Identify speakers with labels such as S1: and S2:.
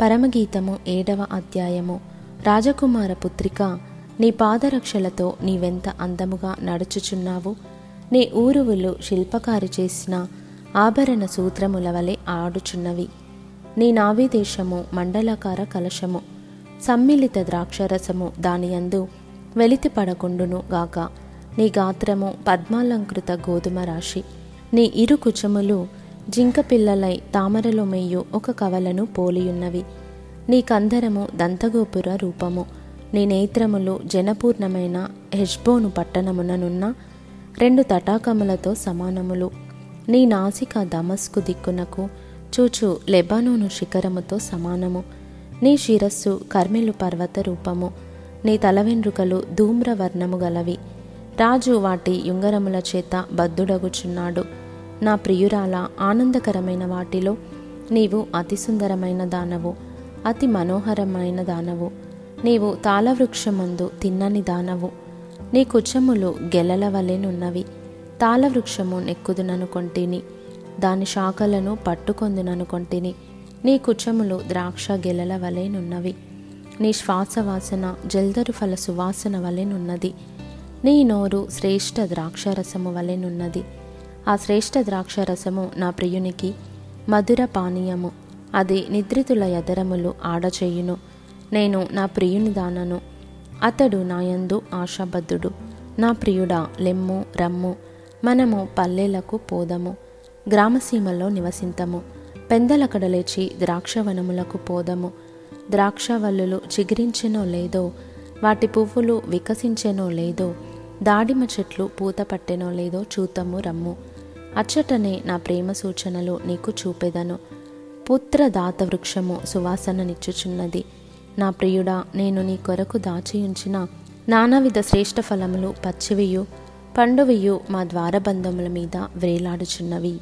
S1: పరమగీతము ఏడవ అధ్యాయము. రాజకుమార పుత్రిక నీ పాదరక్షలతో నీవెంత అందముగా నడుచుచున్నావు? నీ ఊరువులు శిల్పకారి చేసిన ఆభరణ సూత్రముల వలె ఆడుచున్నవి. నీ నావిదేశము మండలాకార కలశము. సమ్మిళిత ద్రాక్షరసము దానియందు వెలితి పడకుండును గాక. నీ గాత్రము పద్మాలంకృత గోధుమ రాశి. నీ ఇరు కుచములు జింక పిల్లలై తామరలో మెయ్యు ఒక కవలను పోలియున్నవి. నీ కందరము దంతగోపుర రూపము. నీ నేత్రములు జనపూర్ణమైన హెష్బోను పట్టణముననున్న రెండు తటాకములతో సమానములు. నీ నాసిక దమస్కు దిక్కునకు చూచు లెబానోను శిఖరముతో సమానము. నీ శిరస్సు కర్మిలు పర్వత రూపము. నీ తల వెండ్రుకలు ధూమ్రవర్ణము గలవి. రాజు వాటి యుంగరముల చేత బద్దుడగుచున్నాడు. నా ప్రియురాల ఆనందకరమైన వాటిలో నీవు అతి సుందరమైన దానవు అతి మనోహరమైన దానవు. నీవు తాళవృక్షమందు తిన్నని దానవు. నీ కుచములు గెలల వలెనున్నవి తాళవృక్షము నెక్కుదుననుకొంటిని దాని శాఖలను పట్టుకొందుననుకొంటిని నీ కుచములు ద్రాక్ష గెలల వలెనున్నవి నీ శ్వాసవాసన జల్దరు ఫల సువాసన వలెనున్నది నీ నోరు శ్రేష్ఠ ద్రాక్షరసము వలెనున్నది ఆ శ్రేష్ఠ ద్రాక్షరసము నా ప్రియునికి మధుర పానీయము. అది నిద్రితుల యదరములు ఆడచేయును. నేను నా ప్రియుని దానను. అతడు నాయందు ఆశాబద్ధుడు నా ప్రియుడా లెమ్ము రమ్ము. మనము పల్లెలకు పోదము. గ్రామసీమల్లో నివసింతము. పెందలకడ లేచి ద్రాక్షవనములకు పోదము. ద్రాక్షవల్లులు చిగురించెనో లేదో వాటి పువ్వులు వికసించెనో లేదో దాడిమ చెట్లు పూత పట్టెనో లేదో చూతము రమ్ము. అచ్చటనే నా ప్రేమ సూచనలు నీకు చూపెదను. పుత్రదాత వృక్షము సువాసననిచ్చుచున్నది. నా ప్రియుడా నేను నీ కొరకు దాచియుంచిన నానావిధ శ్రేష్ఠ ఫలములు పచ్చివియు పండువియు మా ద్వారబంధముల మీద వ్రేలాడుచున్నవి